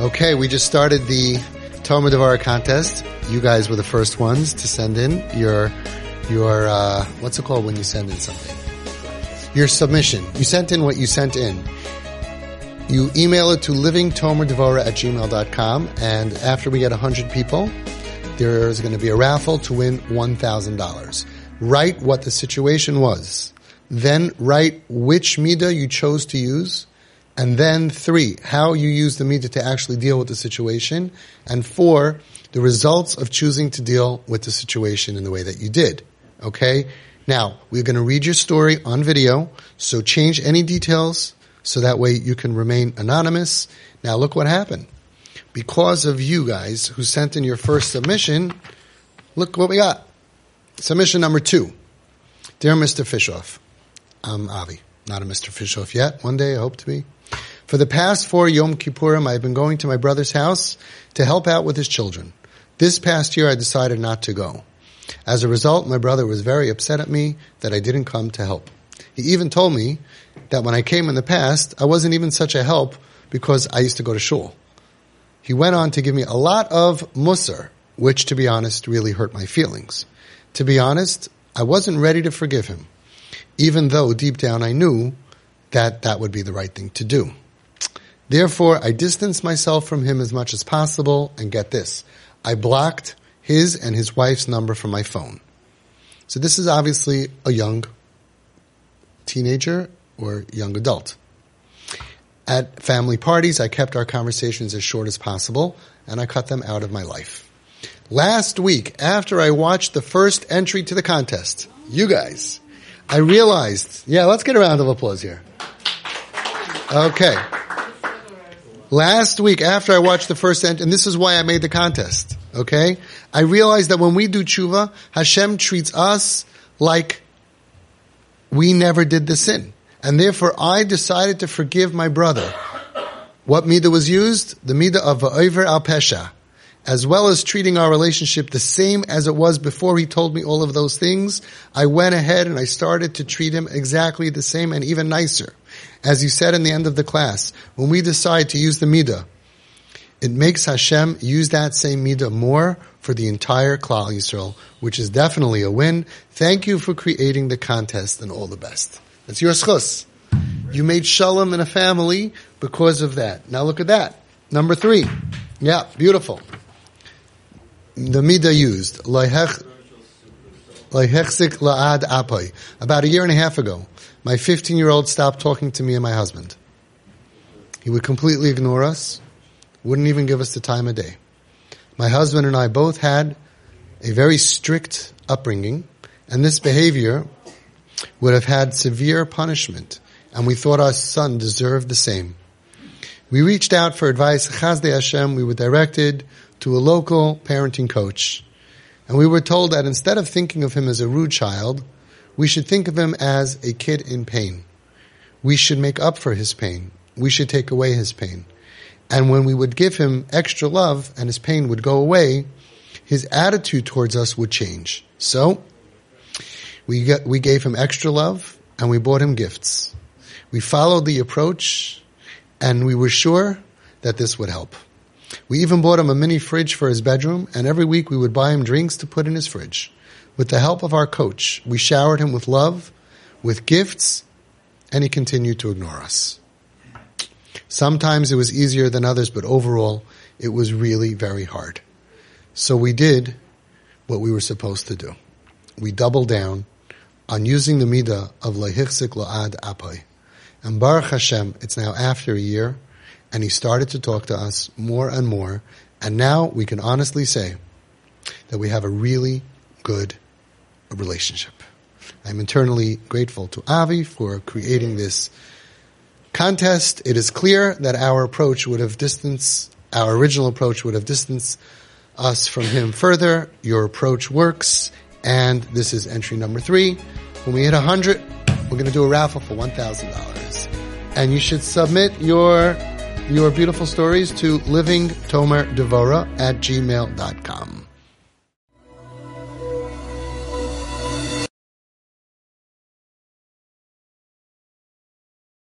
Okay, we just started the Tomer Devorah contest. You guys were the first ones to send in your, your, uh, what's it called when you send in something? Your submission. You sent in what you sent in. You email it to livingtomerdevora at gmail.com and after we get 100 people, there's going to be a raffle to win $1,000. Write what the situation was. Then write which midah you chose to use. And then three, how you use the midah to actually deal with the situation. And four, the results of choosing to deal with the situation in the way that you did. Okay? Now, we're going to read your story on video, so change any details so that way you can remain anonymous. Now look what happened. Because of you guys who sent in your first submission, look what we got. Submission number two. Dear Mr. Fishoff, I'm Avi, not a Mr. Fishoff yet. One day I hope to be. For the past four Yom Kippurim, I've been going to my brother's house to help out with his children. This past year, I decided not to go. As a result, my brother was very upset at me that I didn't come to help. He even told me that when I came in the past, I wasn't even such a help because I used to go to shul. He went on to give me a lot of musar, which to be honest really hurt my feelings. To be honest, I wasn't ready to forgive him, even though deep down I knew that that would be the right thing to do. Therefore, I distanced myself from him as much as possible, and get this, I blocked his and his wife's number from my phone. So this is obviously a young teenager or young adult. At family parties, I kept our conversations as short as possible and I cut them out of my life. Last week, after I watched the first entry to the contest, you guys, I realized, yeah, let's get a round of applause here. Okay. Last week, after I watched the first entry, and this is why I made the contest, okay? I realized that when we do tshuva, Hashem treats us like we never did the sin. And therefore I decided to forgive my brother. What midah was used? The midah of Va'over al Pesha. As well as treating our relationship the same as it was before he told me all of those things, I went ahead and I started to treat him exactly the same and even nicer. As you said in the end of the class, when we decide to use the midah, it makes Hashem use that same midah more for the entire Klal Yisrael, which is definitely a win. Thank you for creating the contest and all the best. That's your schus. You made shalom in a family because of that. Now look at that. Number three. Yeah, beautiful. The midah used. La'ad apai. About a year and a half ago, my 15 year old stopped talking to me and my husband. He would completely ignore us, wouldn't even give us the time of day. My husband and I both had a very strict upbringing, and this behavior would have had severe punishment, and we thought our son deserved the same. We reached out for advice. Chazdei Hashem, we were directed to a local parenting coach, and we were told that instead of thinking of him as a rude child, we should think of him as a kid in pain. We should make up for his pain. We should take away his pain. And when we would give him extra love and his pain would go away, his attitude towards us would change. So, we, got, we gave him extra love and we bought him gifts. We followed the approach and we were sure that this would help. We even bought him a mini fridge for his bedroom and every week we would buy him drinks to put in his fridge. With the help of our coach, we showered him with love, with gifts, and he continued to ignore us. Sometimes it was easier than others, but overall, it was really very hard. So we did what we were supposed to do. We doubled down on using the midah of lehichzik la'ad apai. And Baruch Hashem, it's now after a year, and he started to talk to us more and more, and now we can honestly say that we have a really good relationship. I'm internally grateful to Avi for creating this contest. It is clear that our approach would have distanced, our original approach would have distanced us from him further. Your approach works. And this is entry number three. When we hit 100, we're going to do a raffle for $1,000. And you should submit your, your beautiful stories to livingtomerdevora at gmail.com.